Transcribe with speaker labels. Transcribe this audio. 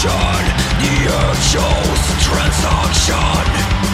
Speaker 1: transaction, the earth transaction.